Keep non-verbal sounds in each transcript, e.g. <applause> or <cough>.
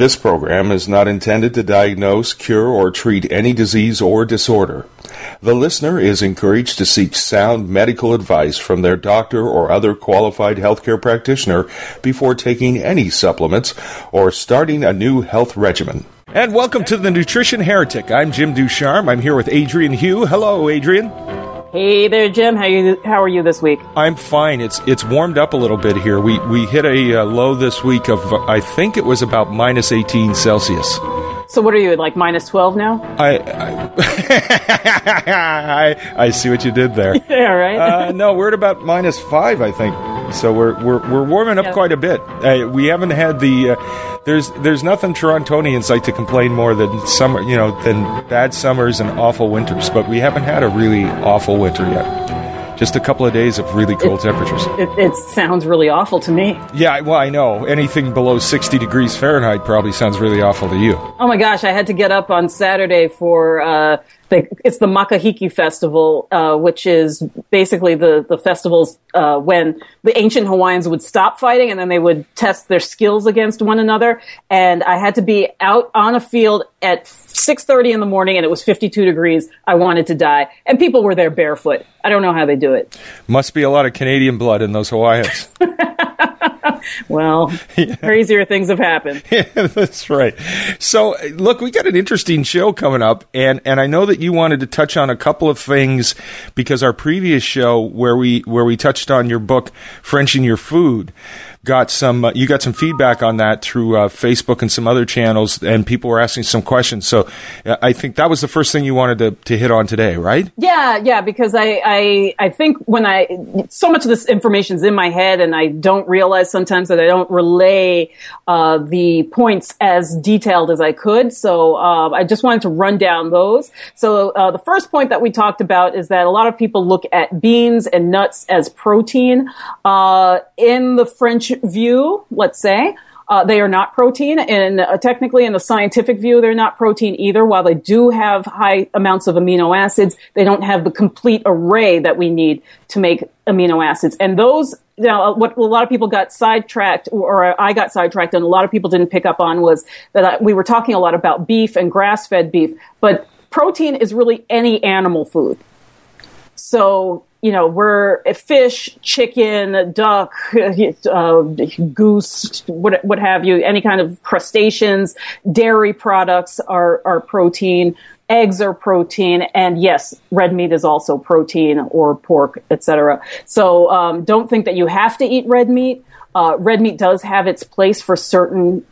This program is not intended to diagnose, cure, or treat any disease or disorder. The listener is encouraged to seek sound medical advice from their doctor or other qualified healthcare practitioner before taking any supplements or starting a new health regimen. And welcome to the Nutrition Heretic. I'm Jim Ducharme. I'm here with Adrienne Hew. Hello, Adrian. Hey there, Jim. How you? How are you this week? I'm fine. It's it's warmed up a little bit here. We we hit a uh, low this week of I think it was about minus 18 Celsius. So what are you at like minus twelve now? I I, <laughs> I, I see what you did there. <laughs> yeah, right. uh, no, we're at about minus five, I think. So we're we're, we're warming up Yeah. quite a bit. Uh, we haven't had the uh, there's there's nothing Torontonians like to complain more than summer, you know, than bad summers and awful winters. But we haven't had a really awful winter yet. Just a couple of days of really cold temperatures. it, it sounds really awful to me. Yeah, well, I know anything below 60 degrees Fahrenheit probably sounds really awful to you. Oh my gosh, I had to get up on Saturday for uh, the it's the Makahiki Festival, uh, which is basically the the festivals uh, when the ancient Hawaiians would stop fighting and then they would test their skills against one another. And I had to be out on a field at six thirty in the morning, and it was fifty two degrees. I wanted to die, and people were there barefoot. I don't know how they do it. Must be a lot of Canadian blood in those Hawaiians. <laughs> <laughs> Well, crazier things have happened. <laughs> yeah, that's right. So, look, we got an interesting show coming up, and and I know that you wanted to touch on a couple of things because our previous show where we where we touched on your book Frenching Your Food got some uh, you got some feedback on that through uh, Facebook and some other channels, and people were asking some questions. So, uh, I think that was the first thing you wanted to to hit on today, right? Yeah, yeah, because I, I, I think when I, so much of this information is in my head and I don't realize sometimes that I don't relay, uh, the points as detailed as I could. So, uh, I just wanted to run down those. So, uh, the first point that we talked about is that a lot of people look at beans and nuts as protein. Uh, in the French view, let's say, uh, they are not protein, and uh, technically, in the scientific view, they're not protein either. While they do have high amounts of amino acids, they don't have the complete array that we need to make amino acids. And those, you know, what a lot of people got sidetracked, or I got sidetracked, and a lot of people didn't pick up on was that I, we were talking a lot about beef and grass-fed beef, but protein is really any animal food. So, you know, we're a fish, chicken, duck, <laughs> uh, goose, what, what have you, any kind of crustaceans, dairy products are, are protein. Eggs are protein, and yes, red meat is also protein or pork, etc. So um, don't think that you have to eat red meat. Uh, red meat does have its place for certain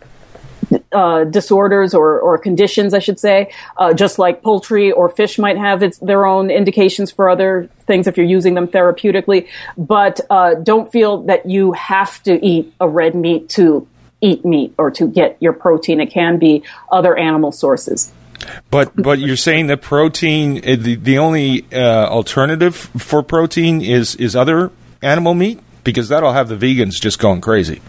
uh, disorders or, or conditions, I should say, uh, just like poultry or fish might have its, their own indications for other things if you're using them therapeutically. But uh, don't feel that you have to eat a red meat to eat meat or to get your protein. It can be other animal sources. But but you're saying that protein uh, the the only uh, alternative for protein is is other animal meat because that'll have the vegans just going crazy.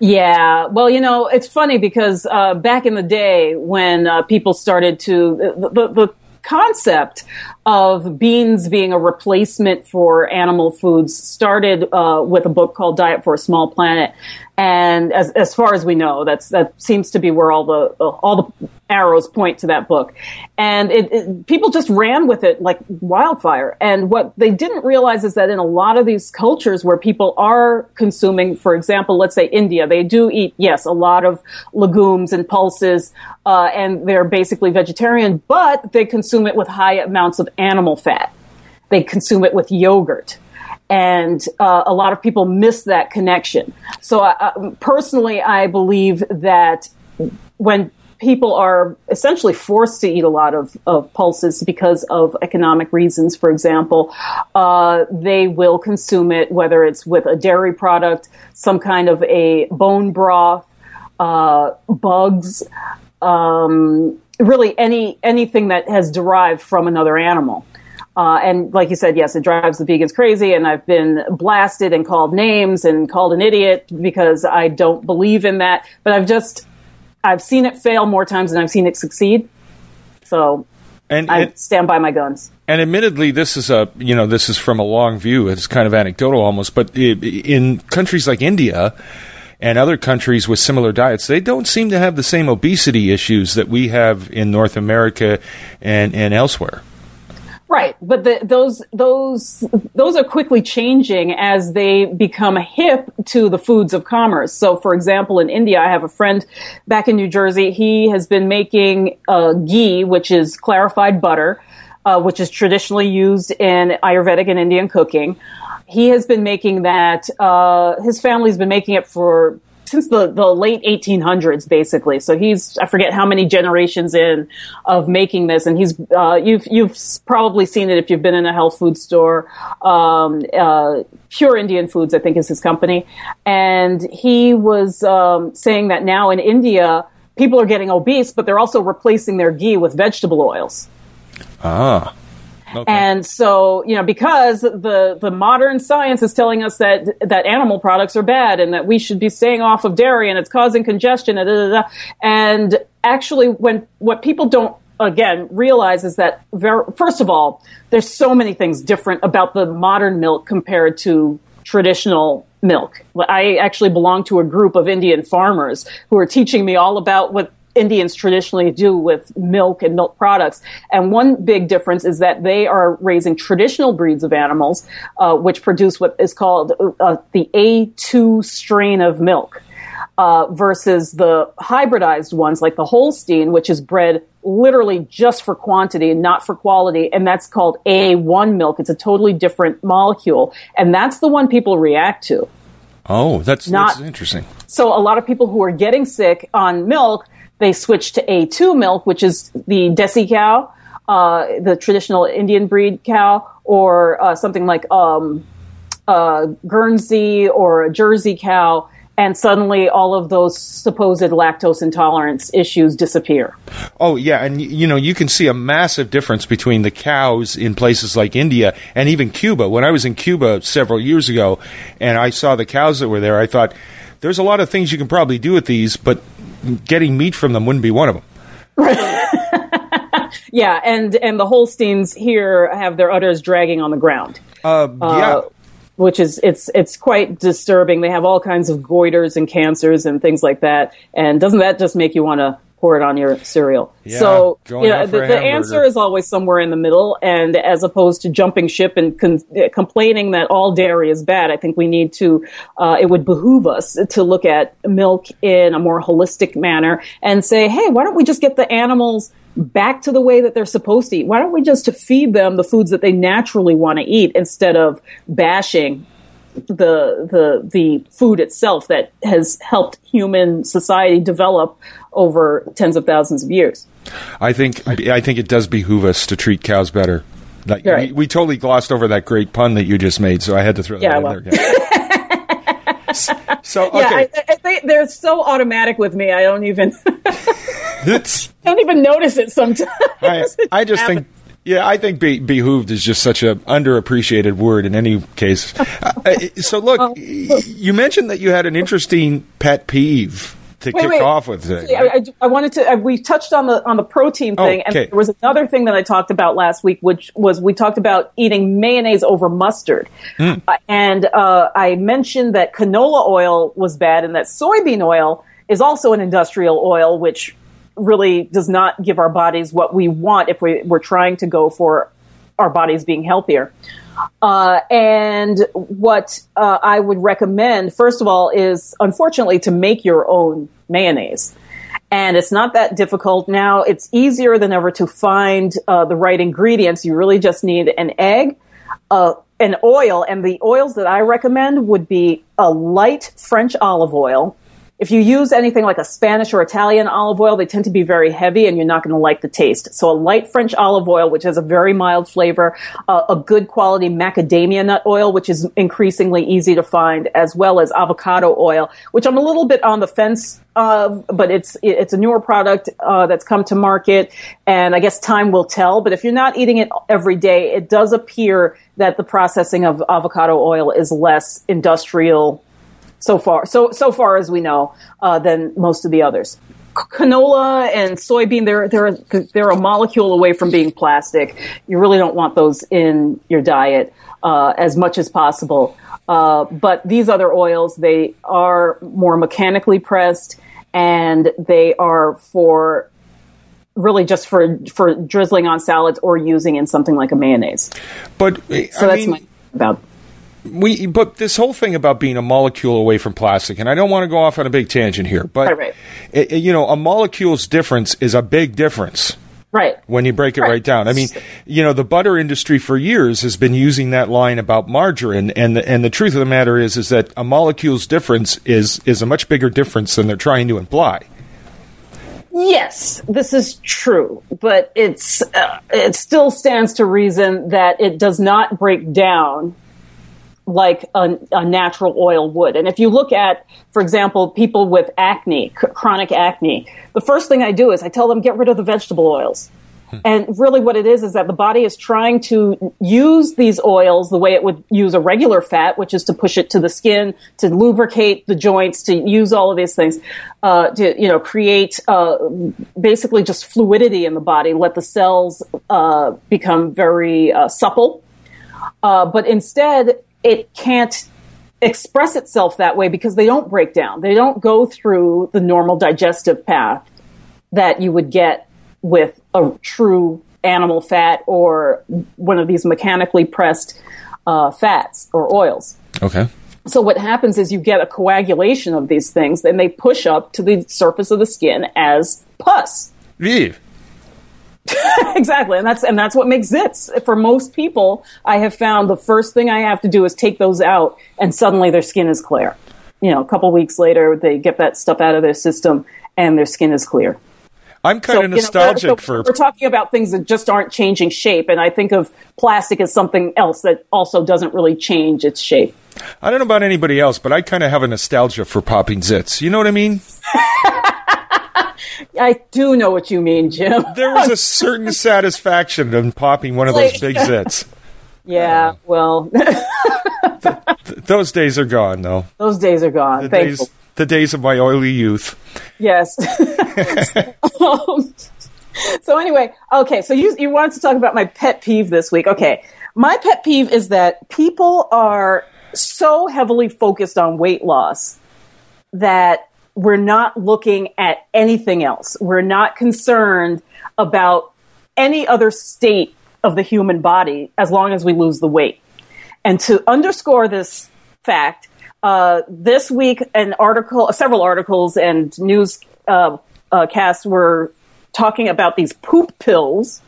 Yeah, well, you know, it's funny because uh, back in the day when uh, people started to the, the, the concept of beans being a replacement for animal foods started uh, with a book called Diet for a Small Planet, and as as far as we know, that's that seems to be where all the all the arrows point to that book, and it, it, people just ran with it like wildfire. And what they didn't realize is that in a lot of these cultures where people are consuming, for example, let's say India, they do eat yes a lot of legumes and pulses, uh, and they're basically vegetarian, but they consume it with high amounts of animal fat. They consume it with yogurt and uh, a lot of people miss that connection. So, uh, personally, I believe that when people are essentially forced to eat a lot of, of pulses because of economic reasons, for example, uh, they will consume it, whether it's with a dairy product, some kind of a bone broth, uh, bugs, um, really any anything that has derived from another animal. Uh, and like you said, yes, it drives the vegans crazy. And I've been blasted and called names and called an idiot because I don't believe in that. But I've just, I've seen it fail more times than I've seen it succeed. So And, I and stand by my guns. and admittedly, this is a you know this is from a long view. It's kind of anecdotal almost, but in countries like India and other countries with similar diets, they don't seem to have the same obesity issues that we have in North America and, and elsewhere. Right, but the, those those those are quickly changing as they become a hip to the foods of commerce. So, for example, in India, I have a friend back in New Jersey. He has been making uh, ghee, which is clarified butter, uh, which is traditionally used in Ayurvedic and Indian cooking. He has been making that. Uh, his family's been making it for since the, the late 1800s, basically. So he's, I forget how many generations in of making this. And he's, uh, you've, you've probably seen it if you've been in a health food store. Um, uh, Pure Indian Foods, I think is his company. And he was, um, saying that now in India, people are getting obese, but they're also replacing their ghee with vegetable oils. Ah. Okay. And so, you know, because the, the modern science is telling us that, that animal products are bad and that we should be staying off of dairy and it's causing congestion and, da, da, da. and actually when, what people don't again realize is that ver- first of all, there's so many things different about the modern milk compared to traditional milk. I actually belong to a group of Indian farmers who are teaching me all about what Indians traditionally do with milk and milk products. And one big difference is that they are raising traditional breeds of animals, uh, which produce what is called uh, the A2 strain of milk. Uh, versus the hybridized ones like the Holstein, which is bred literally just for quantity and not for quality, and that's called A1 milk. It's a totally different molecule, and that's the one people react to. Oh, that's, not, that's interesting. So a lot of people who are getting sick on milk they switched to A2 milk, which is the Desi cow, uh, the traditional Indian breed cow, or uh, something like um, uh, Guernsey or a Jersey cow, and suddenly all of those supposed lactose intolerance issues disappear. Oh yeah, and you know you can see a massive difference between the cows in places like India and even Cuba. When I was in Cuba several years ago, and I saw the cows that were there, I thought there's a lot of things you can probably do with these, but getting meat from them wouldn't be one of them. Right. <laughs> yeah, and and the Holsteins here have their udders dragging on the ground. Uh, yeah. Uh, which is it's it's quite disturbing. They have all kinds of goiters and cancers and things like that. And doesn't that just make you want to pour it on your cereal. Yeah, so, you know, the, the answer is always somewhere in the middle. And as opposed to jumping ship and con- complaining that all dairy is bad, I think we need to, uh, it would behoove us to look at milk in a more holistic manner and say, hey, why don't we just get the animals back to the way that they're supposed to eat? Why don't we just feed them the foods that they naturally want to eat instead of bashing the the the food itself that has helped human society develop over tens of thousands of years. I think I think it does behoove us to treat cows better. Like, right. we, we, totally glossed over that great pun that you just made, so I had to throw that yeah, in well. there. so okay. yeah, I, I, they, they're so automatic with me. I don't even it's, <laughs> I don't even notice it sometimes. I, I just think yeah, I think be, behooved is just such an underappreciated word in any case. <laughs> uh, uh so, look, you mentioned that you had an interesting pet peeve to wait, kick wait. off with today. Right? I, I, wanted to. Uh, we touched on the on the protein thing, oh, okay. and there was another thing that I talked about last week, which was we talked about eating mayonnaise over mustard, mm. uh, and uh, I mentioned that canola oil was bad, and that soybean oil is also an industrial oil, which really does not give our bodies what we want if we, we're trying to go for our bodies being healthier. Uh, and what uh, I would recommend, first of all, is unfortunately to make your own mayonnaise. And it's not that difficult now. It's easier than ever to find uh, the right ingredients. You really just need an egg, uh, an oil, and the oils that I recommend would be a light French olive oil, if you use anything like a Spanish or Italian olive oil, they tend to be very heavy and you're not going to like the taste. So a light French olive oil, which has a very mild flavor, uh, a good quality macadamia nut oil, which is increasingly easy to find, as well as avocado oil, which I'm a little bit on the fence of, but it's, it's a newer product, uh, that's come to market and I guess time will tell. But if you're not eating it every day, it does appear that the processing of avocado oil is less industrial so far, so so far as we know, uh, than most of the others. canola and soybean they're they're they're a molecule away from being plastic. You really don't want those in your diet uh, as much as possible. Uh, but these other oils they are more mechanically pressed and they are for really just for for drizzling on salads or using in something like a mayonnaise. But So I that's mean, my about we but this whole thing about being a molecule away from plastic, and I don't want to go off on a big tangent here, but Right, right. i- i- you know, a molecule's difference is a big difference. right. when you break it right. Right. down. I mean, you know, the butter industry for years has been using that line about margarine, and the, and the truth of the matter is is that a molecule's difference is is a much bigger difference than they're trying to imply. Yes, this is true, but it's uh, it still stands to reason that it does not break down like a, a natural oil would. And if you look at, for example, people with acne, c- chronic acne, the first thing I do is I tell them get rid of the vegetable oils. And really, what it is is that the body is trying to use these oils the way it would use a regular fat, which is to push it to the skin, to lubricate the joints, to use all of these things, uh, to you know create uh, basically just fluidity in the body, let the cells uh, become very uh, supple. Uh, but instead, it can't express itself that way because they don't break down. They don't go through the normal digestive path that you would get with a true animal fat or one of these mechanically pressed uh, fats or oils. Okay. So what happens is you get a coagulation of these things, and they push up to the surface of the skin as pus. Yeah. <laughs> exactly, and that's and that's what makes zits. For most people, I have found the first thing I have to do is take those out, and suddenly their skin is clear. You know, a couple weeks later, they get that stuff out of their system, and their skin is clear. I'm kind So, of you know, nostalgic so for. We're talking about things that just aren't changing shape, and I think of plastic as something else that also doesn't really change its shape. I don't know about anybody else, but I kind of have a nostalgia for popping zits. You know what I mean? <laughs> I do know what you mean, Jim. <laughs> There was a certain satisfaction in popping one of those big <laughs> zits. Yeah, well, <laughs> Th- Those days are gone, though. those days are gone. The days, the days of my oily youth. Yes. um, so anyway, okay. So you you wanted to talk about my pet peeve this week. Okay, my pet peeve is that people are so heavily focused on weight loss that we're not looking at anything else. We're not concerned about any other state of the human body as long as we lose the weight. And to underscore this fact, uh, this week an article, several articles and news uh, uh, casts were talking about these poop pills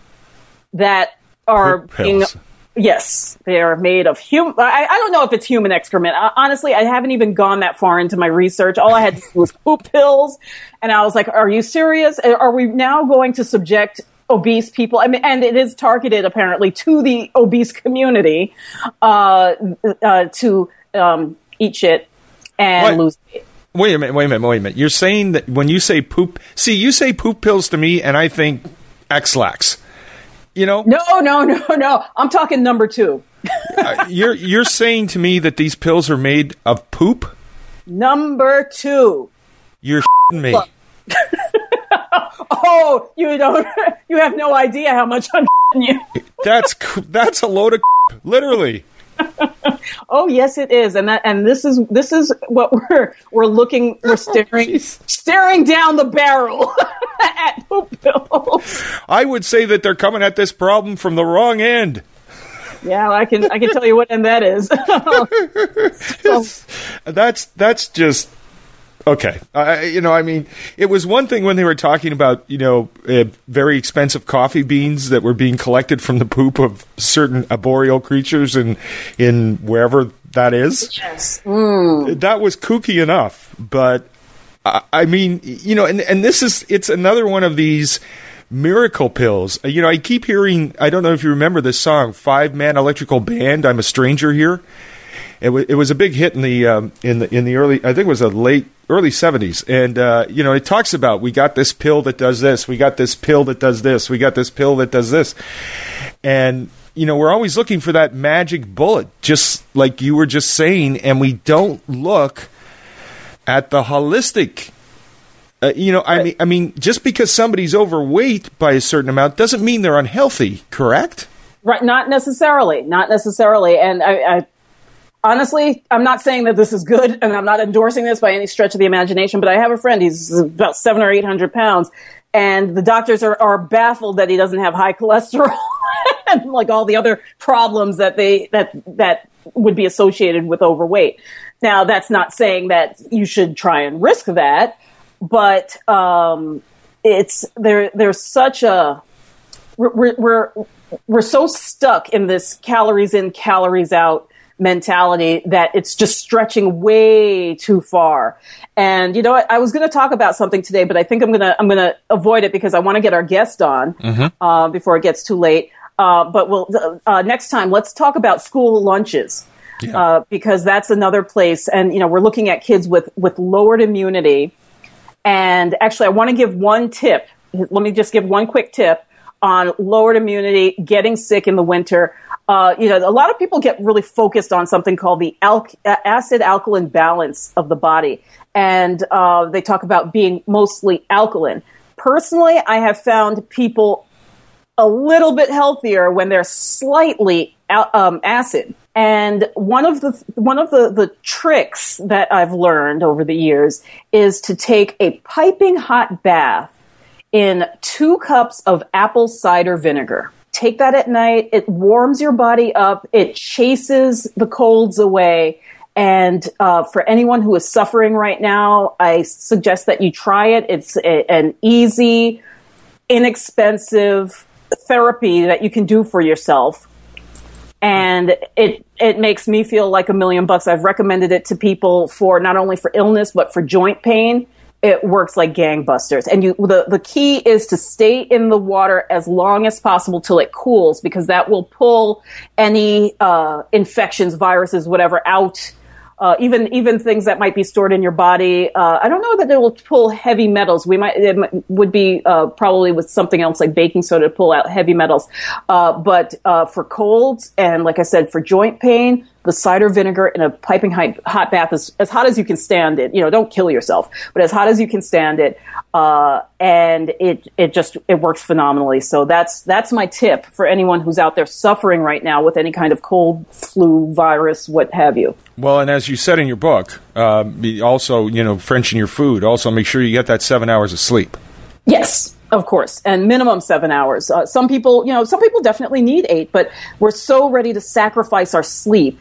that are Poop being. pills. Yes, they are made of human. I, I don't know if it's human excrement. Uh, honestly, I haven't even gone that far into my research. All I had to do was poop pills, and I was like, "Are you serious? Are we now going to subject obese people? I mean, and it is targeted apparently to the obese community uh, uh, to um, eat shit and What? lose weight." Wait a minute, wait a minute, wait a minute. You're saying that when you say poop, see, you say poop pills to me, and I think Ex-Lax. You know, No, no, no, no. I'm talking number two. Uh, you're you're saying to me that these pills are made of poop. Number two. You're me. <laughs> Oh, you don't. <laughs> You have no idea how much I'm <laughs> you. That's that's a load of literally. <laughs> Oh yes, it is, and that and this is this is what we're we're looking we're oh, staring jeez. staring down the barrel <laughs> at poop pills. I would say that they're coming at this problem from the wrong end. Yeah, I can I can tell you what end that is. <laughs> That's that's just okay. I you know, I mean, it was one thing when they were talking about you know uh, very expensive coffee beans that were being collected from the poop of certain arboreal creatures in in wherever that is. yes. That was kooky enough, but I, I mean, you know, and and this is it's another one of these miracle pills. Uh, You know, I keep hearing. I don't know if you remember this song, Five Man Electrical Band. I'm a stranger here. It was it was a big hit in the um, in the in the early. I think it was a late early 70s, and uh, you know, it talks about we got this pill that does this, we got this pill that does this, we got this pill that does this, and you know, we're always looking for that magic bullet, just like you were just saying, and we don't look at the holistic Uh, you know, I mean, I mean, just because somebody's overweight by a certain amount doesn't mean they're unhealthy. Correct? Right? Not necessarily. Not necessarily. And I, I honestly, I'm not saying that this is good, and I'm not endorsing this by any stretch of the imagination. But I have a friend; he's about seven or eight hundred pounds, and the doctors are, are baffled that he doesn't have high cholesterol <laughs> and like all the other problems that they that that would be associated with overweight. Now, that's not saying that you should try and risk that, but um, it's there. There's such a we're, we're we're so stuck in this calories in, calories out mentality that it's just stretching way too far. And you know what? I was going to talk about something today, but I think I'm going to I'm going to avoid it because I want to get our guest on mm-hmm. uh, before it gets too late. Uh, but we'll uh, next time let's talk about school lunches. Yeah. Uh, because that's another place, and you know we're looking at kids with with lowered immunity. And actually, I want to give one tip. Let me just give one quick tip on lowered immunity, getting sick in the winter. Uh, you know, a lot of people get really focused on something called the al- acid alkaline balance of the body. And uh, they talk about being mostly alkaline. Personally, I have found people a little bit healthier when they're slightly um, acid. And one of the one of the, the tricks that I've learned over the years is to take a piping hot bath in two cups of apple cider vinegar. Take that at night. It warms your body up. It chases the colds away. And uh, for anyone who is suffering right now, I suggest that you try it. It's a, an easy, inexpensive therapy that you can do for yourself. And it it makes me feel like a million bucks. I've recommended it to people for not only for illness but for joint pain it works like gangbusters. And you, the, the key is to stay in the water as long as possible till it cools because that will pull any, uh, infections, viruses, whatever out uh, even even things that might be stored in your body. Uh, I don't know that it will pull heavy metals. We might it would be uh, probably with something else like baking soda to pull out heavy metals. Uh, but uh, for colds and like I said, for joint pain, the cider vinegar in a piping hot, hot bath is as hot as you can stand it. You know, don't kill yourself, but as hot as you can stand it. Uh, and it it just it works phenomenally. So that's that's my tip for anyone who's out there suffering right now with any kind of cold, flu, virus, what have you. Well, and as you said in your book, uh, also you know Frenching your food. Also, make sure you get that seven hours of sleep. Yes, of course, and minimum seven hours. Uh, some people, you know, some people definitely need eight, but we're so ready to sacrifice our sleep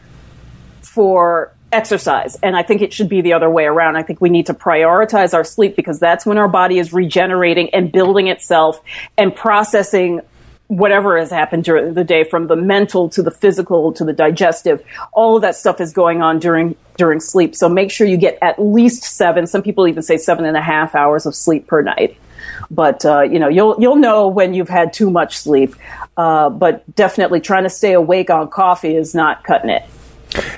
for exercise. And I think it should be the other way around. I think we need to prioritize our sleep because that's when our body is regenerating and building itself and processing whatever has happened during the day from the mental to the physical to the digestive. All of that stuff is going on during during sleep. So make sure you get at least seven. Some people even say seven and a half hours of sleep per night. But uh, you know you'll you'll know when you've had too much sleep. Uh, but definitely trying to stay awake on coffee is not cutting it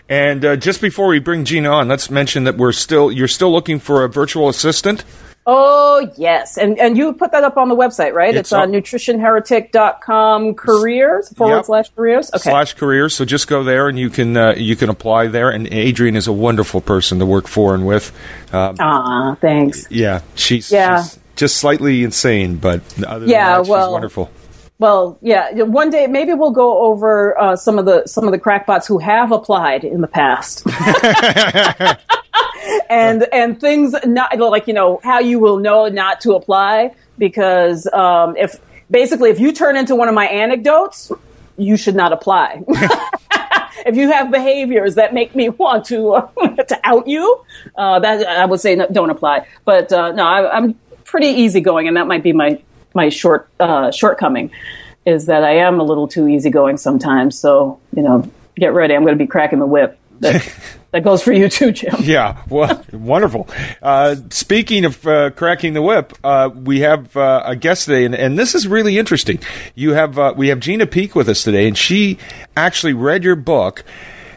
and uh, just before we bring Gina on, let's mention that we're still you're still looking for a virtual assistant. Oh yes, and and you put that up on the website, right? It's, it's on nutritionheretic.com careers forward yep. slash careers. Okay. Slash careers. So just go there and you can uh, you can apply there. And Adrienne is a wonderful person to work for and with. Um, Ah, thanks. Yeah, she's yeah. She's just slightly insane, but other yeah, that, well, wonderful. Well, yeah. One day, maybe we'll go over uh, some of the some of the crackpots who have applied in the past, <laughs> <laughs> and and things not like you know how you will know not to apply because um, if basically if you turn into one of my anecdotes, you should not apply. <laughs> if you have behaviors that make me want to uh, to out you, uh, that I would say no, don't apply. But uh, no, I, I'm pretty easygoing, and that might be my my short uh, shortcoming is that I am a little too easygoing sometimes. So you know, get ready. I'm going to be cracking the whip. That, <laughs> that goes for you too, Jim. Yeah, well, <laughs> wonderful. Uh, speaking of uh, cracking the whip, uh, we have uh, a guest today, and, and, this is really interesting. You have uh, we have Gina Peak with us today, and she actually read your book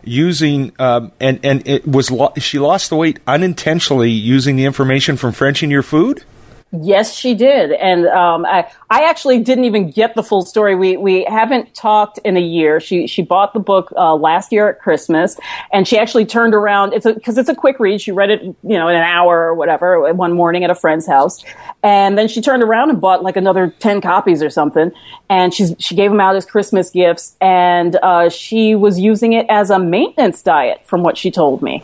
using um, and and it was lo- she lost the weight unintentionally using the information from Frenching your food. Yes, she did, and um, I I actually didn't even get the full story. We we haven't talked in a year. She she bought the book uh, last year at Christmas, and she actually turned around. It's because it's a quick read. She read it, you know, in an hour or whatever one morning at a friend's house, and then she turned around and bought like another ten copies or something. And she's she gave them out as Christmas gifts, and uh, she was using it as a maintenance diet, from what she told me.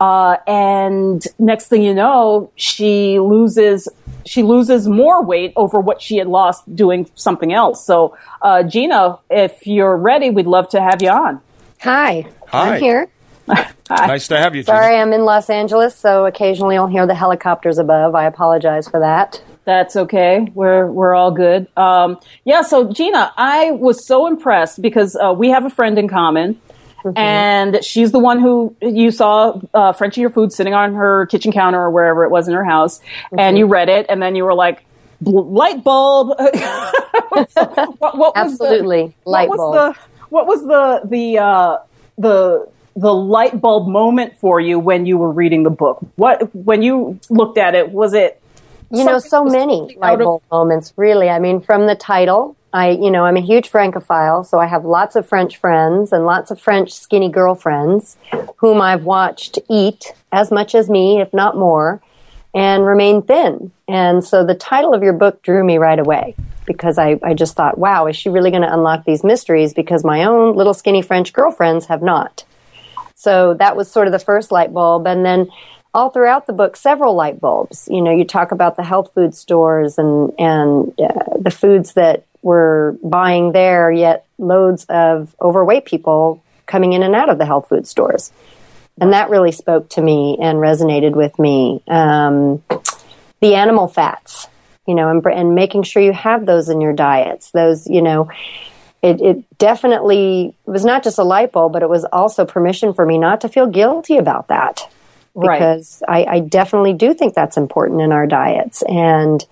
Uh, and next thing you know, she loses she loses more weight over what she had lost doing something else. So, uh, Gina, if you're ready, we'd love to have you on. Hi, Hi. I'm here. <laughs> Nice to have you. Gina. Sorry, I'm in Los Angeles, so occasionally I'll hear the helicopters above. I apologize for that. That's okay. We're we're all good. Um, yeah. So Gina, I was so impressed because uh, we have a friend in common, and she's the one who you saw uh, Frenching Your Food sitting on her kitchen counter or wherever it was in her house, and you read it, and then you were like, light bulb. what, <laughs> what was Absolutely, the, light what was bulb. The, what was the the uh, the the light bulb moment for you when you were reading the book? What when you looked at it was it? You know, so many light out of- bulb moments, really. I mean, from the title, I, you know, I'm a huge Francophile, so I have lots of French friends and lots of French skinny girlfriends whom I've watched eat as much as me, if not more, and remain thin. And so the title of your book drew me right away because I, I just thought, wow, is she really going to unlock these mysteries? Because my own little skinny French girlfriends have not. So that was sort of the first light bulb. And then all throughout the book, several light bulbs. You know, you talk about the health food stores and, and uh, the foods that we're buying there, yet loads of overweight people coming in and out of the health food stores. And that really spoke to me and resonated with me. Um, the animal fats, you know, and, and making sure you have those in your diets. Those, you know, it, it definitely was not just a light bulb, but it was also permission for me not to feel guilty about that. Right. Because I, I definitely do think that's important in our diets. And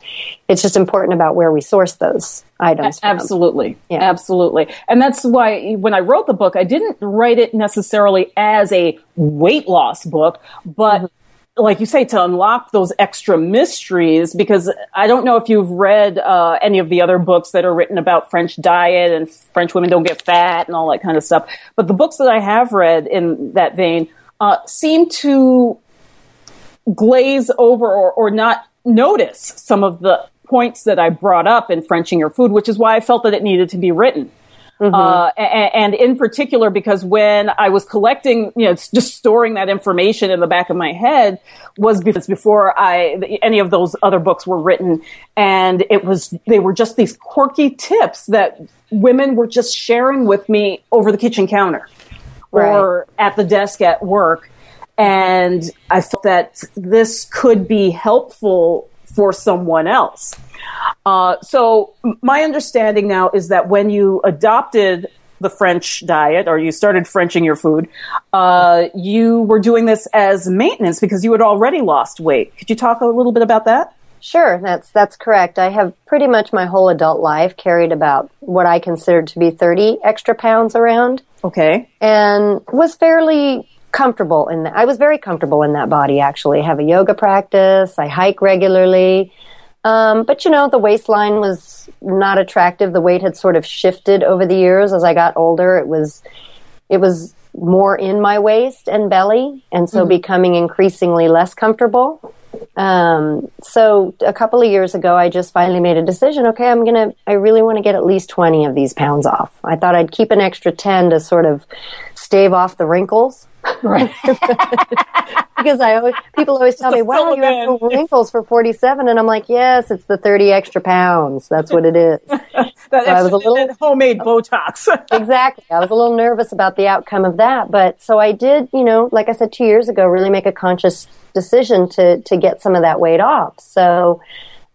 it's just important about where we source those items from. Absolutely. Yeah. Absolutely. And that's why when I wrote the book, I didn't write it necessarily as a weight loss book, but like you say, to unlock those extra mysteries, because I don't know if you've read uh, any of the other books that are written about French diet and French women don't get fat and all that kind of stuff. But the books that I have read in that vein uh, seem to glaze over or, or not notice some of the points that I brought up in Frenching Your Food, which is why I felt that it needed to be written. Uh, a- and, in particular, because when I was collecting, you know, just storing that information in the back of my head was because before I, any of those other books were written. And it was, they were just these quirky tips that women were just sharing with me over the kitchen counter or at the desk at work. And I felt that this could be helpful for someone else. Uh, so my understanding now is that when you adopted the French diet or you started Frenching your food, uh, you were doing this as maintenance because you had already lost weight. Could you talk a little bit about that? Sure, that's that's correct. I have pretty much my whole adult life carried about what I considered to be 30 extra pounds around Okay. and was fairly comfortable in that. I was very comfortable in that body actually. I have a yoga practice, I hike regularly. Um, but you know, the waistline was not attractive. The weight had sort of shifted over the years as I got older. It was it was more in my waist and belly, and so becoming increasingly less comfortable. Um, so a couple of years ago, I just finally made a decision. Okay, I'm gonna. I really want to get at least twenty of these pounds off. I thought I'd keep an extra ten to sort of stave off the wrinkles. <laughs> Right. <laughs> because I always people always tell me, "Wow, you have wrinkles for 47," and I'm like, "Yes, it's the 30 extra pounds. That's what it is." <laughs> That, I was a little- homemade Botox. exactly. I was a little nervous about the outcome of that, but so I did, you know, like I said 2 years ago, really make a conscious decision to to get some of that weight off. So,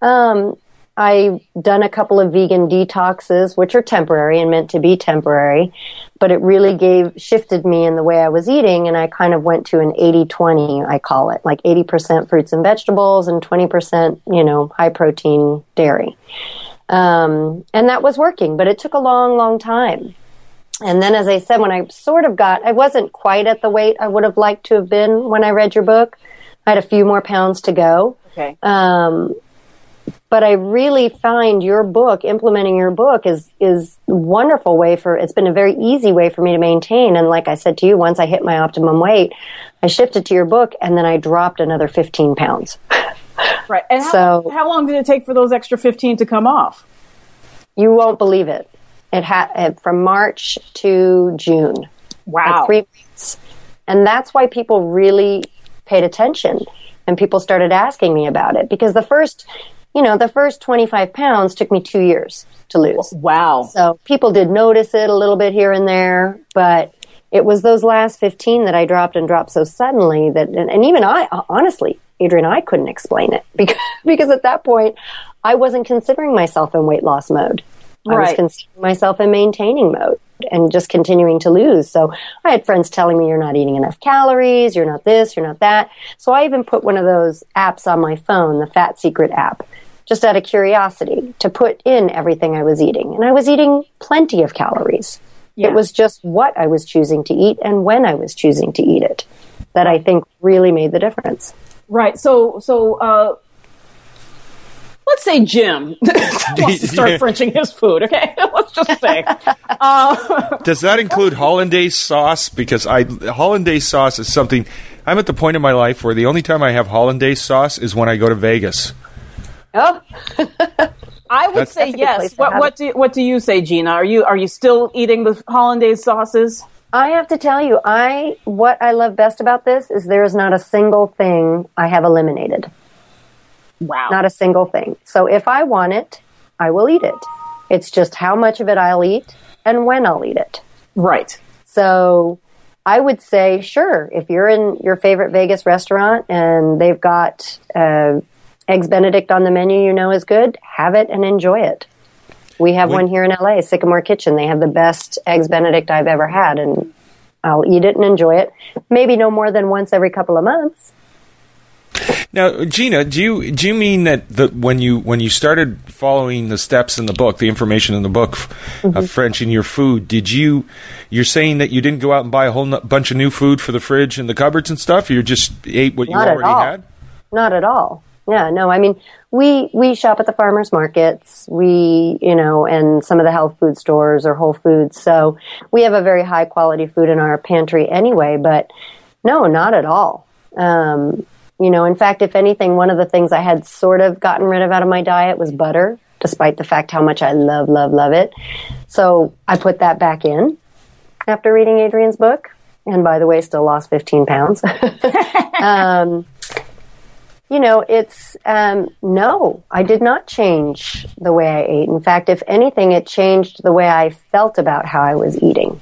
um I've done a couple of vegan detoxes, which are temporary and meant to be temporary, but it really gave, shifted me in the way I was eating. And I kind of went to an 80 20, I call it, like 80% fruits and vegetables and 20%, you know, high protein dairy. Um, and that was working, but it took a long, long time. And then, as I said, when I sort of got, I wasn't quite at the weight I would have liked to have been when I read your book. I had a few more pounds to go. okay. Um, but I really find your book, implementing your book is, is a wonderful way for, it's been a very easy way for me to maintain. And like I said to you, once I hit my optimum weight, I shifted to your book and then I dropped another 15 pounds. <laughs> Right. And how, So- how long did it take for those extra 15 to come off? You won't believe it. It had from March to June. Wow. Like three months. And that's why people really paid attention and people started asking me about it because the first, you know, the first 25 pounds took me two years to lose. Wow. So people did notice it a little bit here and there, but it was those last 15 that I dropped and dropped so suddenly that, and, and even I, honestly, Adrienne, I couldn't explain it <laughs> because, because at that point I wasn't considering myself in weight loss mode. I was considering myself in maintaining mode and just continuing to lose. So I had friends telling me you're not eating enough calories, you're not this, you're not that. So I even put one of those apps on my phone, the Fat Secret app, just out of curiosity to put in everything I was eating. And I was eating plenty of calories. Yeah. It was just what I was choosing to eat and when I was choosing to eat it that I think really made the difference. Right. So, so, uh, let's say Jim <laughs> wants to start <laughs> Yeah. Frenching his food. Okay. <laughs> let's just say. Uh, Does that include hollandaise sauce? Because I hollandaise sauce is something. I'm at the point in my life where the only time I have hollandaise sauce is when I go to Vegas. Oh, <laughs> I would That's- say That's yes. What, what do what do you say, Gina? Are you are you still eating the hollandaise sauces? I have to tell you, I what I love best about this is there is not a single thing I have eliminated. Wow. Not a single thing. So if I want it, I will eat it. It's just how much of it I'll eat and when I'll eat it. right. So I would say, sure, if you're in your favorite Vegas restaurant and they've got uh, Eggs Benedict on the menu you know is good, have it and enjoy it. We have When- one here in LA, Sycamore Kitchen. They have the best Eggs Benedict I've ever had, and I'll eat it and enjoy it. Maybe no more than once every couple of months. Now, Gina, do you do you mean that the, when you when you started following the steps in the book, the information in the book Mm-hmm. of Frenching your food, did you you're saying that you didn't go out and buy a whole bunch of new food for the fridge and the cupboards and stuff? You just ate what Not you already had? Not at all. Yeah, no. I mean, we we shop at the farmers markets. We, you know, and some of the health food stores or Whole Foods. So we have a very high quality food in our pantry anyway. But no, not at all. Um, you know, in fact, if anything, one of the things I had sort of gotten rid of out of my diet was butter, despite the fact how much I love, love, love it. So I put that back in after reading Adrienne's book. And by the way, still lost 15 pounds. <laughs> um, you know, it's um, no, I did not change the way I ate. In fact, if anything, it changed the way I felt about how I was eating.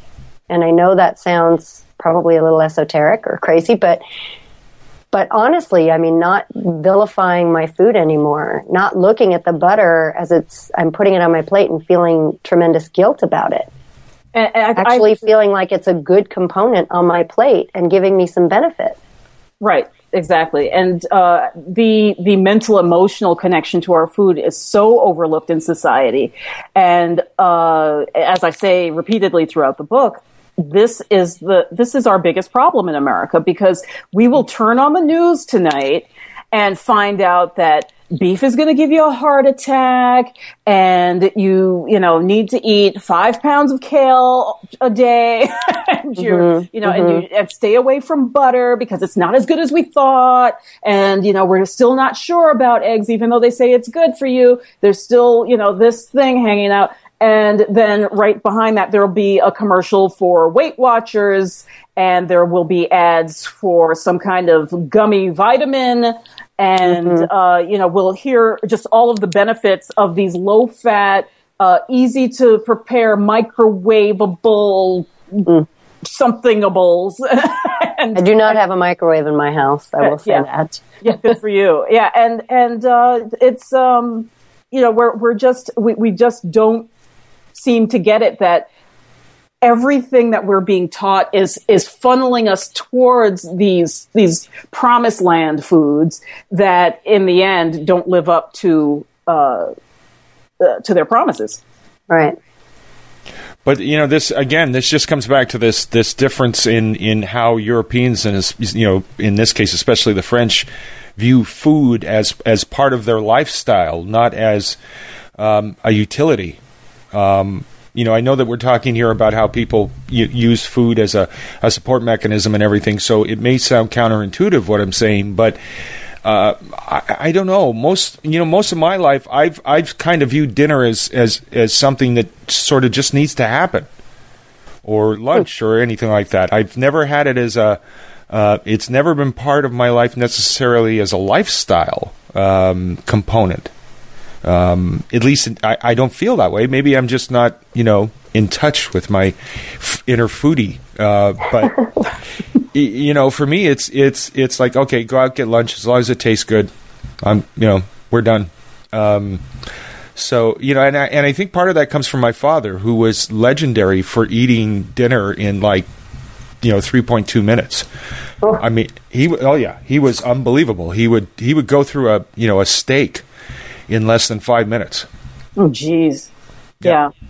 And I know that sounds probably a little esoteric or crazy, but but honestly, I mean, not vilifying my food anymore, not looking at the butter as it's I'm putting it on my plate and feeling tremendous guilt about it. And, and I, Actually, I, feeling like it's a good component on my plate and giving me some benefit. Right, exactly. And uh, the the mental emotional connection to our food is so overlooked in society. And uh, as I say repeatedly throughout the book, this is the this is our biggest problem in America because we will turn on the news tonight and find out that beef is going to give you a heart attack and you you know need to eat five pounds of kale a day. <laughs> And you're mm-hmm, you know and mm-hmm. you and stay away from butter because it's not as good as we thought. And you know we're still not sure about eggs even though they say it's good for you. There's still you know this thing hanging out. And then right behind that there'll be a commercial for weight watchers and there will be ads for some kind of gummy vitamin and uh, you know we'll hear just all of the benefits of these low fat uh, easy to prepare microwavable somethingables <laughs> and I do not have a microwave in my house. I will say Yeah. that. yeah, good for you. <laughs> Yeah, and and uh, it's um, you know we're we're just we we just don't seem to get it that everything that we're being taught is is funneling us towards these these promised land foods that in the end don't live up to uh, uh, to their promises. Right. But you know, this again, this just comes back to this this difference in in how Europeans and you know, in this case, especially the French, view food as as part of their lifestyle, not as um, a utility. Um, you know, I know that we're talking here about how people use food as a, a support mechanism and everything, so it may sound counterintuitive what I'm saying, but uh, I, I, don't know. Most you know, most of my life, I've I've kind of viewed dinner as as as something that sort of just needs to happen, or lunch or anything like that. I've never had it as a. Uh, it's never been part of my life necessarily as a lifestyle um, component. Um, at least I, I, don't feel that way. Maybe I'm just not, you know, in touch with my f- inner foodie. Uh, but <laughs> you know, for me, it's it's it's like okay, go out get lunch as long as it tastes good. I'm, you know, we're done. Um, so you know, and I, and I think part of that comes from my father, who was legendary for eating dinner in like you know 3.2 minutes. Oh. I mean, he oh yeah, he was unbelievable. He would he would go through a you know a steak in less than five minutes. Oh, geez. Yeah. yeah.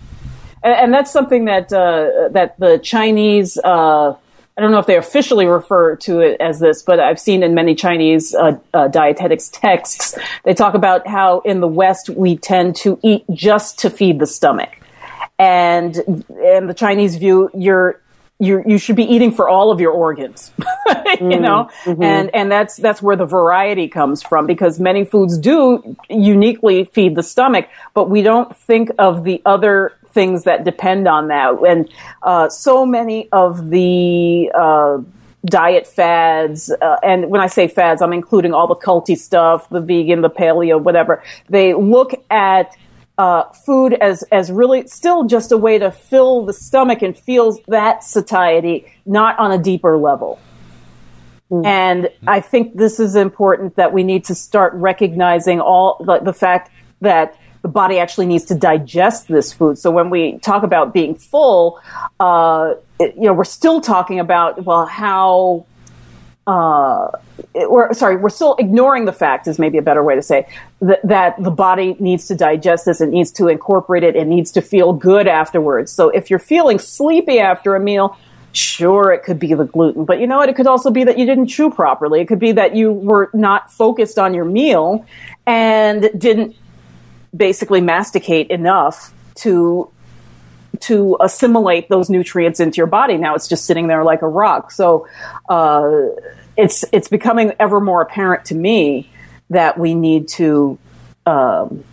And, and, that's something that, uh, that the Chinese, uh, I don't know if they officially refer to it as this, but I've seen in many Chinese uh, uh, dietetics texts, they talk about how in the West we tend to eat just to feed the stomach. And in the Chinese view, you're you you should be eating for all of your organs <laughs> you know? Mm-hmm. and and that's that's where the variety comes from because many foods do uniquely feed the stomach but we don't think of the other things that depend on that. And uh, so many of the uh, diet fads uh, and when i say fads i'm including all the culty stuff the vegan the paleo whatever. They look at uh, food as as really still just a way to fill the stomach and feel that satiety, not on a deeper level. Mm. And I think this is important that we need to start recognizing all the, the fact that the body actually needs to digest this food. So when we talk about being full, uh, it, you know, we're still talking about well how uh, sorry, we're still ignoring the fact is maybe a better way to say that, that the body needs to digest this, it needs to incorporate it, it needs to feel good afterwards. So if you're feeling sleepy after a meal, sure, it could be the gluten, but you know what? It could also be that you didn't chew properly. It could be that you were not focused on your meal and didn't basically masticate enough to to assimilate those nutrients into your body. Now it's just sitting there like a rock. So uh, it's it's becoming ever more apparent to me that we need to um,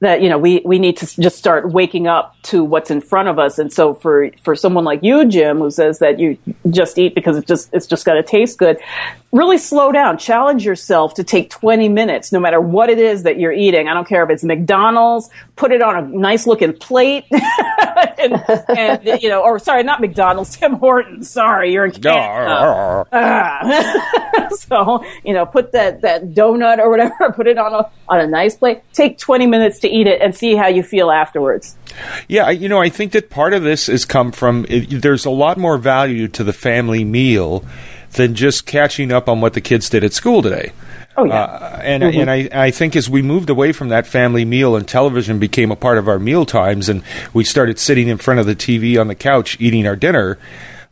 that you know we we need to just start waking up to what's in front of us. And so for for someone like you jim who says that you just eat because it's just it's just got to taste good really slow down. Challenge yourself to take 20 minutes no matter what it is that you're eating. I don't care if it's mcdonald's put it on a nice looking plate. <laughs> And, and, you know or sorry not mcdonald's tim hortons. Sorry you're in uh, Canada. Uh, uh. Ah. <laughs> so you know put that that donut or whatever <laughs> put it on a on a nice plate. Take 20 minutes to eat it and see how you feel afterwards. Yeah, you know, I think that part of this has come from it, there's a lot more value to the family meal than just catching up on what the kids did at school today. Oh, yeah. Uh, and mm-hmm. and I, I think as we moved away from that family meal and television became a part of our meal times, and we started sitting in front of the TV on the couch eating our dinner,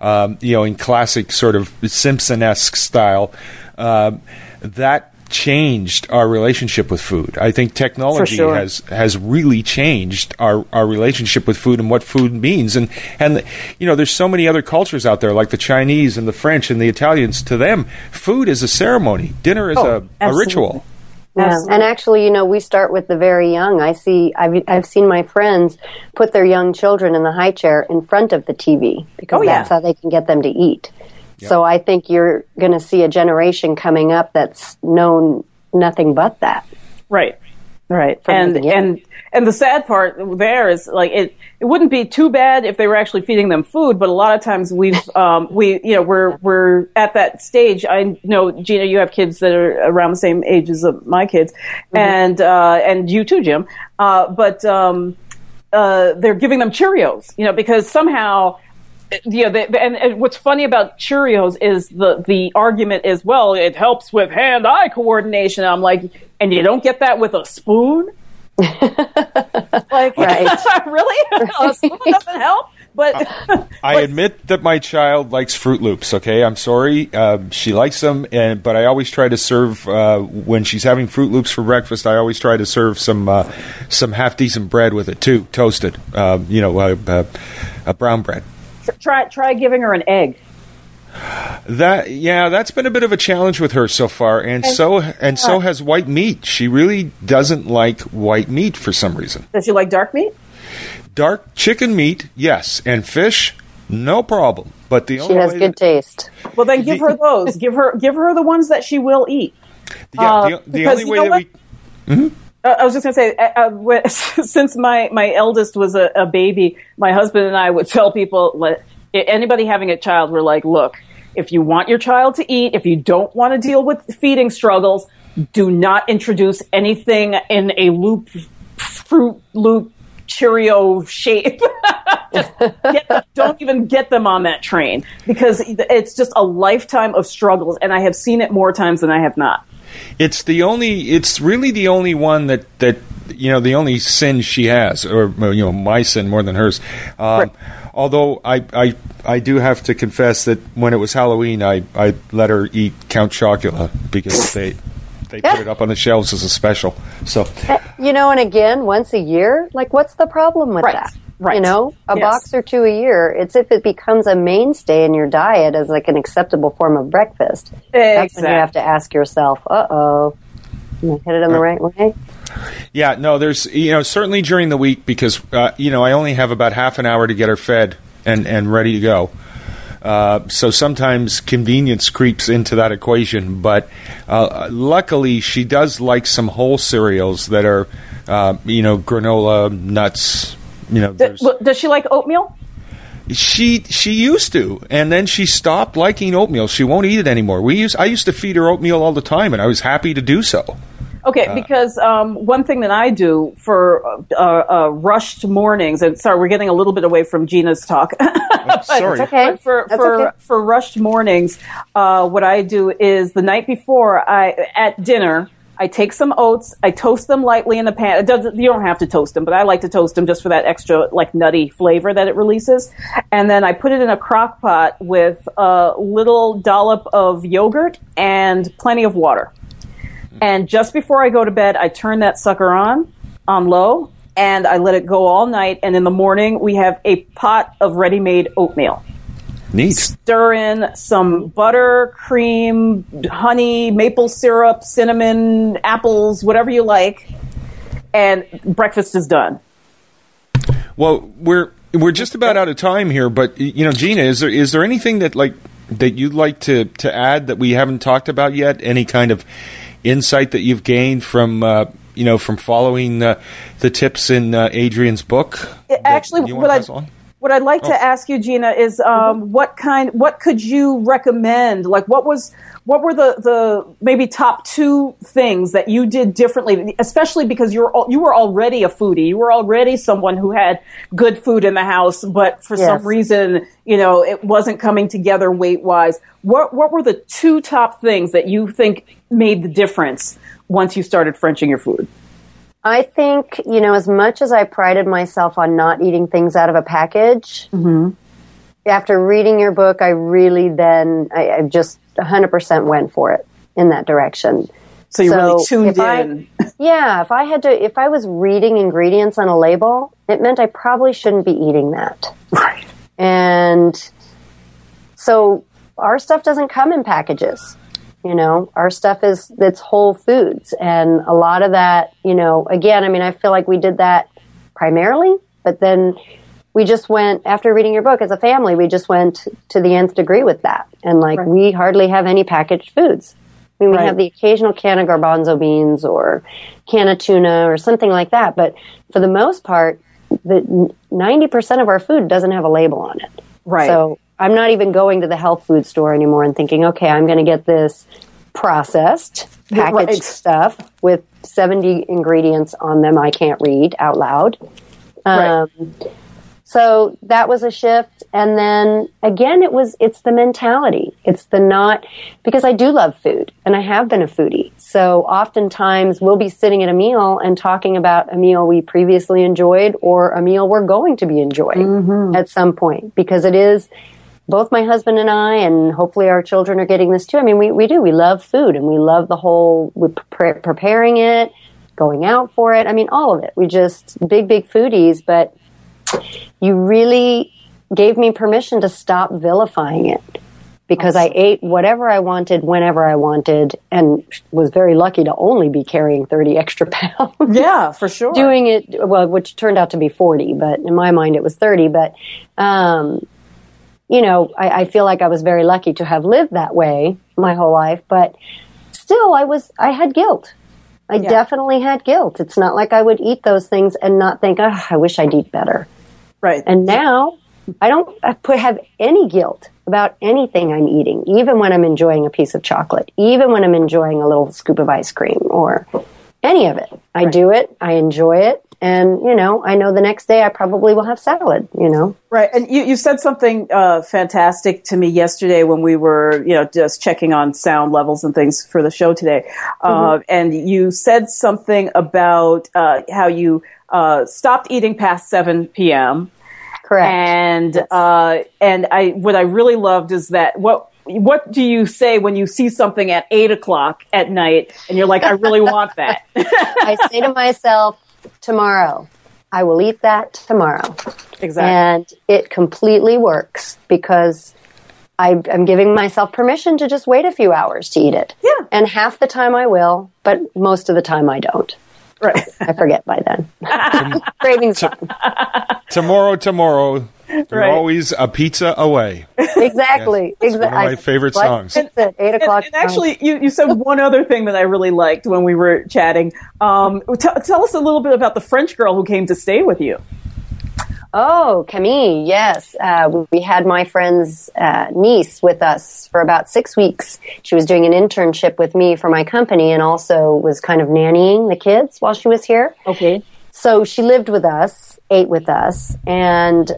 um, you know, in classic sort of Simpson esque style, uh, that changed our relationship with food. I think technology sure. has has really changed our, our relationship with food and what food means. And and you know, there's so many other cultures out there, like the Chinese and the French and the Italians. To them, food is a ceremony. Dinner is oh, a, a, ritual. Yeah. And actually, you know, we start with the very young. I see, I've, I've seen my friends put their young children in the high chair in front of the TV because oh, that's how they can get them to eat. So I think you're going to see a generation coming up that's known nothing but that. Right. Right. And and and the sad part there is like it it wouldn't be too bad if they were actually feeding them food, but a lot of times we've <laughs> um we you know we're we're at that stage. I know Gina, you have kids that are around the same age as my kids, mm-hmm. and uh and you too, Jim. Uh but um uh they're giving them Cheerios, you know, because somehow yeah, the, and, and, what's funny about Cheerios is the the argument is well, it helps with hand eye coordination. I'm like, and you don't get that with a spoon. <laughs> like Like, <laughs> Right. really? <laughs> A spoon doesn't help. But I admit that my child likes Froot Loops. Okay, I'm sorry. Um, she likes them, and but I always try to serve uh, when she's having Froot Loops for breakfast. I always try to serve some uh, some half decent bread with it too, toasted. Um, you know, uh, uh, a brown bread. Try try giving her an egg. That yeah, that's been a bit of a challenge with her so far, and so and so has white meat. She really doesn't like white meat for some reason. Does she like dark meat? Dark chicken meat, yes, and fish, no problem. But the She only has way good that- taste. Well, then give her those. give her give her the ones that she will eat. yeah, uh, the, the only way that what? we Uh, I was just going to say, uh, uh, <laughs> since my, my eldest was a, a baby, my husband and I would tell people, anybody having a child, we're like, look, if you want your child to eat, if you don't want to deal with feeding struggles, do not introduce anything in a loop, fruit loop, Cheerio shape. <laughs> Don't even get them on that train because it's just a lifetime of struggles, and I have seen it more times than I have not. It's the only. It's really the only one that that you know the only sin she has, or you know my sin more than hers. Um, Right. Although I, I I do have to confess that when it was Halloween, I, I let her eat Count Chocula because they they put it up on the shelves as a special. So You know, and again, once a year, like what's the problem with Right, that? Right. You know, a Yes. box or two a year. It's if it becomes a mainstay in your diet as like an acceptable form of breakfast. That's when you have to ask yourself, uh oh, am hit it in the right way? Yeah, no, there's you know certainly during the week because uh, you know I only have about half an hour to get her fed and and ready to go. Uh, so sometimes convenience creeps into that equation, but uh, luckily she does like some whole cereals that are, uh, you know, granola, nuts. You know, Does, does she like oatmeal? she she used to, and then she stopped liking oatmeal. She won't eat it anymore. We used I used to feed her oatmeal all the time, and I was happy to do so. Okay, because um, one thing that I do for uh, uh, rushed mornings, and sorry, we're getting a little bit away from Gina's talk. <laughs> Sorry. Okay. But for That's for okay. for rushed mornings, uh, what I do is the night before I at dinner. I take some oats, I toast them lightly in the pan. It doesn't, you don't have to toast them, but I like to toast them just for that extra like nutty flavor that it releases. And then I put it in a crock pot with a little dollop of yogurt and plenty of water. And just before I go to bed, I turn that sucker on, on low, and I let it go all night. And in the morning, we have a pot of ready made oatmeal. Neat. Stir in some butter, cream, honey, maple syrup, cinnamon, apples, whatever you like, and breakfast is done. Well, we're we're just about out of time here, but you know, Gina, is there is there anything that like that you'd like to to add that we haven't talked about yet? Any kind of insight that you've gained from uh, you know from following uh, the tips in uh, Adrienne's book? Actually, what I to pass on? What I'd like to ask you, Gina, is um, what kind, what could you recommend? Like, what was, what were the the maybe top two things that you did differently, especially because you're you were already a foodie, you were already someone who had good food in the house, but for some reason, you know, it wasn't coming together weight wise. What what were the two top things that you think made the difference once you started Frenching your food? I think, you know, as much as I prided myself on not eating things out of a package, mm-hmm. after reading your book, I really then, I, I just 100% went for it in that direction. So you really tuned if I- in. <laughs> Yeah, if I had to, if I was reading ingredients on a label, it meant I probably shouldn't be eating that. right. And so our stuff doesn't come in packages. You know, our stuff is it's whole foods, and a lot of that, you know, again, I mean, I feel like we did that primarily, but then we just went after reading your book as a family. We just went to the nth degree with that, and like Right. we hardly have any packaged foods. I mean, we Right. have the occasional can of garbanzo beans or can of tuna or something like that, but for the most part, the ninety percent of our food doesn't have a label on it. Right. So I'm not even going to the health food store anymore and thinking, okay, I'm going to get this processed packaged Right. stuff with 70 ingredients on them I can't read out loud. Right. Um, So that was a shift. And then again, it was, it's the mentality. It's the not, because I do love food and I have been a foodie. So oftentimes we'll be sitting at a meal and talking about a meal we previously enjoyed or a meal we're going to be enjoying at some point because it is, both my husband and I, and hopefully our children are getting this too. I mean, we, we do. We love food and we love the whole we pre- preparing it, going out for it. I mean, all of it. We just big, big foodies, but you really gave me permission to stop vilifying it because I ate whatever I wanted whenever I wanted and was very lucky to only be carrying 30 extra <laughs> pounds. Yeah, for sure. Doing it, well, which turned out to be 40, but in my mind it was 30. But, um, you know, I, I feel like I was very lucky to have lived that way my whole life, but still I was, I had guilt. I Yeah. definitely had guilt. It's not like I would eat those things and not think, oh, I wish I'd eat better. right. And now I don't have any guilt about anything I'm eating, even when I'm enjoying a piece of chocolate, even when I'm enjoying a little scoop of ice cream or any of it. I do it, I enjoy it, and you know, I know the next day I probably will have salad, you know. Right, and you, you said something uh, fantastic to me yesterday when we were, you know, just checking on sound levels and things for the show today. Uh, and you said something about uh, how you uh, stopped eating past seven p.m. Correct. And uh, and I what I really loved is that what what do you say when you see something at eight o'clock at night and you're like, I really want that. <laughs> I say to myself, tomorrow, I will eat that tomorrow. exactly. And it completely works because I, I'm giving myself permission to just wait a few hours to eat it. Yeah. And half the time I will, but most of the time I don't. right. I forget by then. <laughs> Cravings gone. Tomorrow, tomorrow, you're Right. always a pizza away. Exactly. Yes. It's one of exactly. my favorite songs. It's at eight And, o'clock. and actually, you, you said one other thing that I really liked when we were chatting. Um, t- tell us a little bit about the French girl who came to stay with you. Oh, Camille, yes. Uh, we had my friend's uh, niece with us for about six weeks. She was doing an internship with me for my company and also was kind of nannying the kids while she was here. Okay. So she lived with us, ate with us, and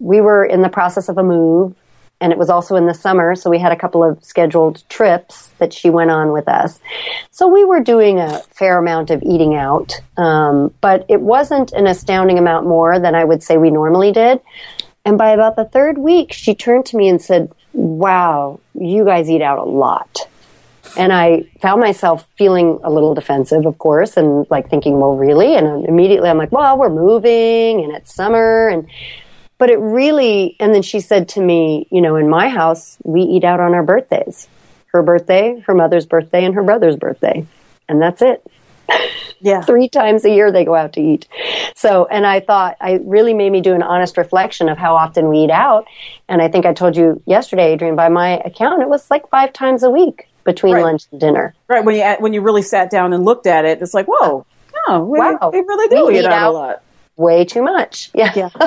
we were in the process of a move. And it was also in the summer, so we had a couple of scheduled trips that she went on with us. So we were doing a fair amount of eating out, um, but it wasn't an astounding amount more than I would say we normally did. And by about the third week, she turned to me and said, Wow, you guys eat out a lot. And I found myself feeling a little defensive, of course, and like thinking, well, really? And immediately I'm like, well, we're moving and it's summer. And, but it really, and then she said to me, you know, in my house, we eat out on our birthdays her birthday, her mother's birthday, and her brother's birthday. And that's it. Yeah. <laughs> Three times a year they go out to eat. So, and I thought, I really made me do an honest reflection of how often we eat out. And I think I told you yesterday, Adrienne, by my account, it was like five times a week between Right. lunch and dinner. Right. When you when you really sat down and looked at it, it's like, whoa, uh, no, we, Wow. we really do We eat eat out, out. a lot. Way too much. Yeah. <laughs>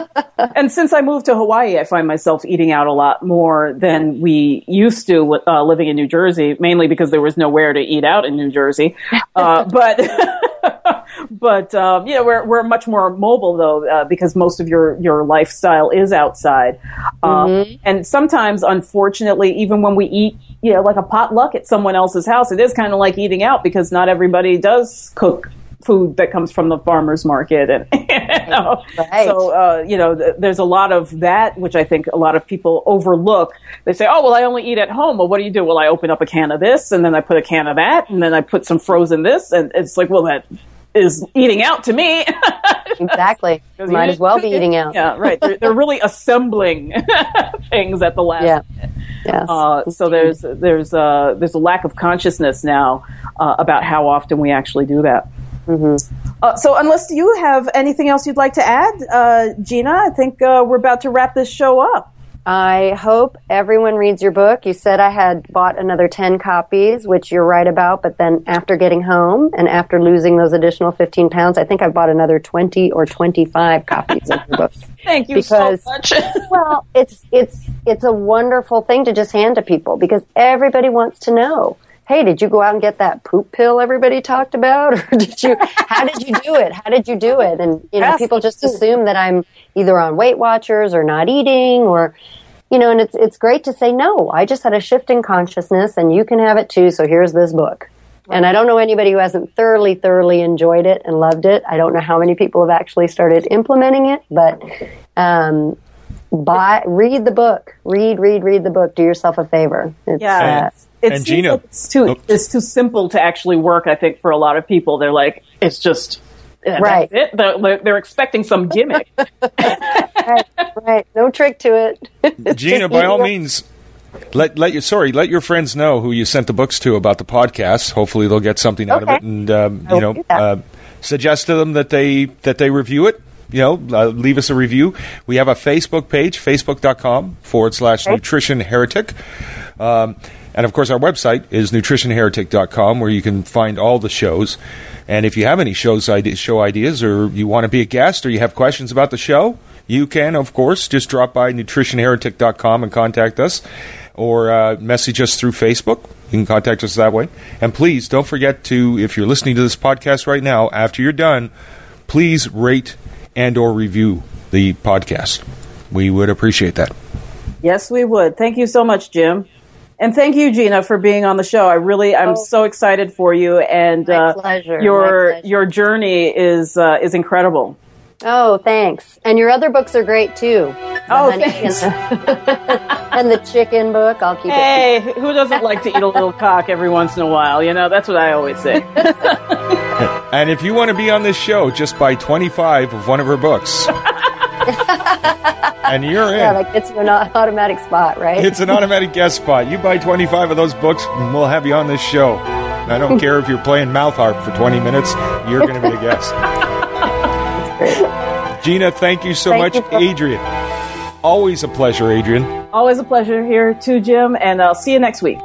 And since I moved to Hawaii, I find myself eating out a lot more than we used to uh, living in New Jersey, mainly because there was nowhere to eat out in New Jersey. <laughs> Uh, but <laughs> but um, you know we're we're much more mobile though uh, because most of your your lifestyle is outside, uh, and sometimes unfortunately even when we eat you know like a potluck at someone else's house, it is kind of like eating out because not everybody does cook food that comes from the farmers market and <laughs> you know, Right. so uh, you know th- there's a lot of that which I think a lot of people overlook. They say, "Oh, well, I only eat at home." Well, what do you do? Well, I open up a can of this, and then I put a can of that, and then I put some frozen this, and it's like, well, that is eating out to me. <laughs> exactly. Might as well be eating out. Yeah, right. They're, they're really assembling <laughs> things at the last Yeah. Yes. uh, so there's there's uh, there's a lack of consciousness now uh, about how often we actually do that. Uh, so unless you have anything else you'd like to add, uh, Gina, I think uh, we're about to wrap this show up. I hope everyone reads your book. You said I had bought another 10 copies, which you're right about, but then after getting home and after losing those additional 15 pounds, I think I bought another 20 or 25 copies of your book. <laughs> Thank you Because- so much. <laughs> Well, it's it's it's a wonderful thing to just hand to people because everybody wants to know. Hey, did you go out and get that poop pill everybody talked about? <laughs> Or did you, how did you do it? How did you do it? And, you know, Yes. people just assume that I'm either on Weight Watchers or not eating or, you know, and it's, it's great to say, no, I just had a shift in consciousness and you can have it too. So here's this book. And I don't know anybody who hasn't thoroughly, thoroughly enjoyed it and loved it. I don't know how many people have actually started implementing it, but, um, buy, read the book, read, read, read the book. Do yourself a favor. It's, Yeah. uh, It and seems Gina- like it's too Oh. it's too simple to actually work. I think for a lot of people, they're like, it's just Right. It. They're, they're expecting some gimmick. <laughs> right, right. No trick to it. <laughs> Gina, by all means, let let your sorry, let your friends know who you sent the books to about the podcast. Hopefully, they'll get something out Okay. of it, and um, you know, uh, suggest to them that they that they review it. You know, uh, leave us a review. We have a Facebook page, facebook.com forward slash nutrition heretic. Um, and of course, our website is nutritionheretic.com where you can find all the shows. And if you have any shows ide- show ideas or you want to be a guest or you have questions about the show, you can, of course, just drop by nutritionheretic.com and contact us or uh, message us through Facebook. You can contact us that way. And please don't forget to, if you're listening to this podcast right now, after you're done, please rate and or review the podcast. We would appreciate that. yes, we would. Thank you so much, Jim. And thank you, Gina, for being on the show. I really, I'm Oh. so excited for you, and My uh, pleasure, your my pleasure. your journey is uh, is incredible. Oh, thanks. And your other books are great too. The Oh, thanks. And the, <laughs> and the chicken book. I'll keep it. Hey, who doesn't like to eat a little cock every once in a while? You know, that's what I always say. <laughs> And if you want to be on this show, just buy 25 of one of her books. <laughs> <laughs> and you're in. Yeah, that gets you an automatic spot, right? It's an automatic guest spot. You buy 25 of those books, and we'll have you on this show. I don't care if you're playing mouth harp for 20 minutes, you're going to be a guest. <laughs> Gina, thank you so Thank much. you Adrienne, always a pleasure, Adrienne. Always a pleasure here too, Jim, and I'll see you next week.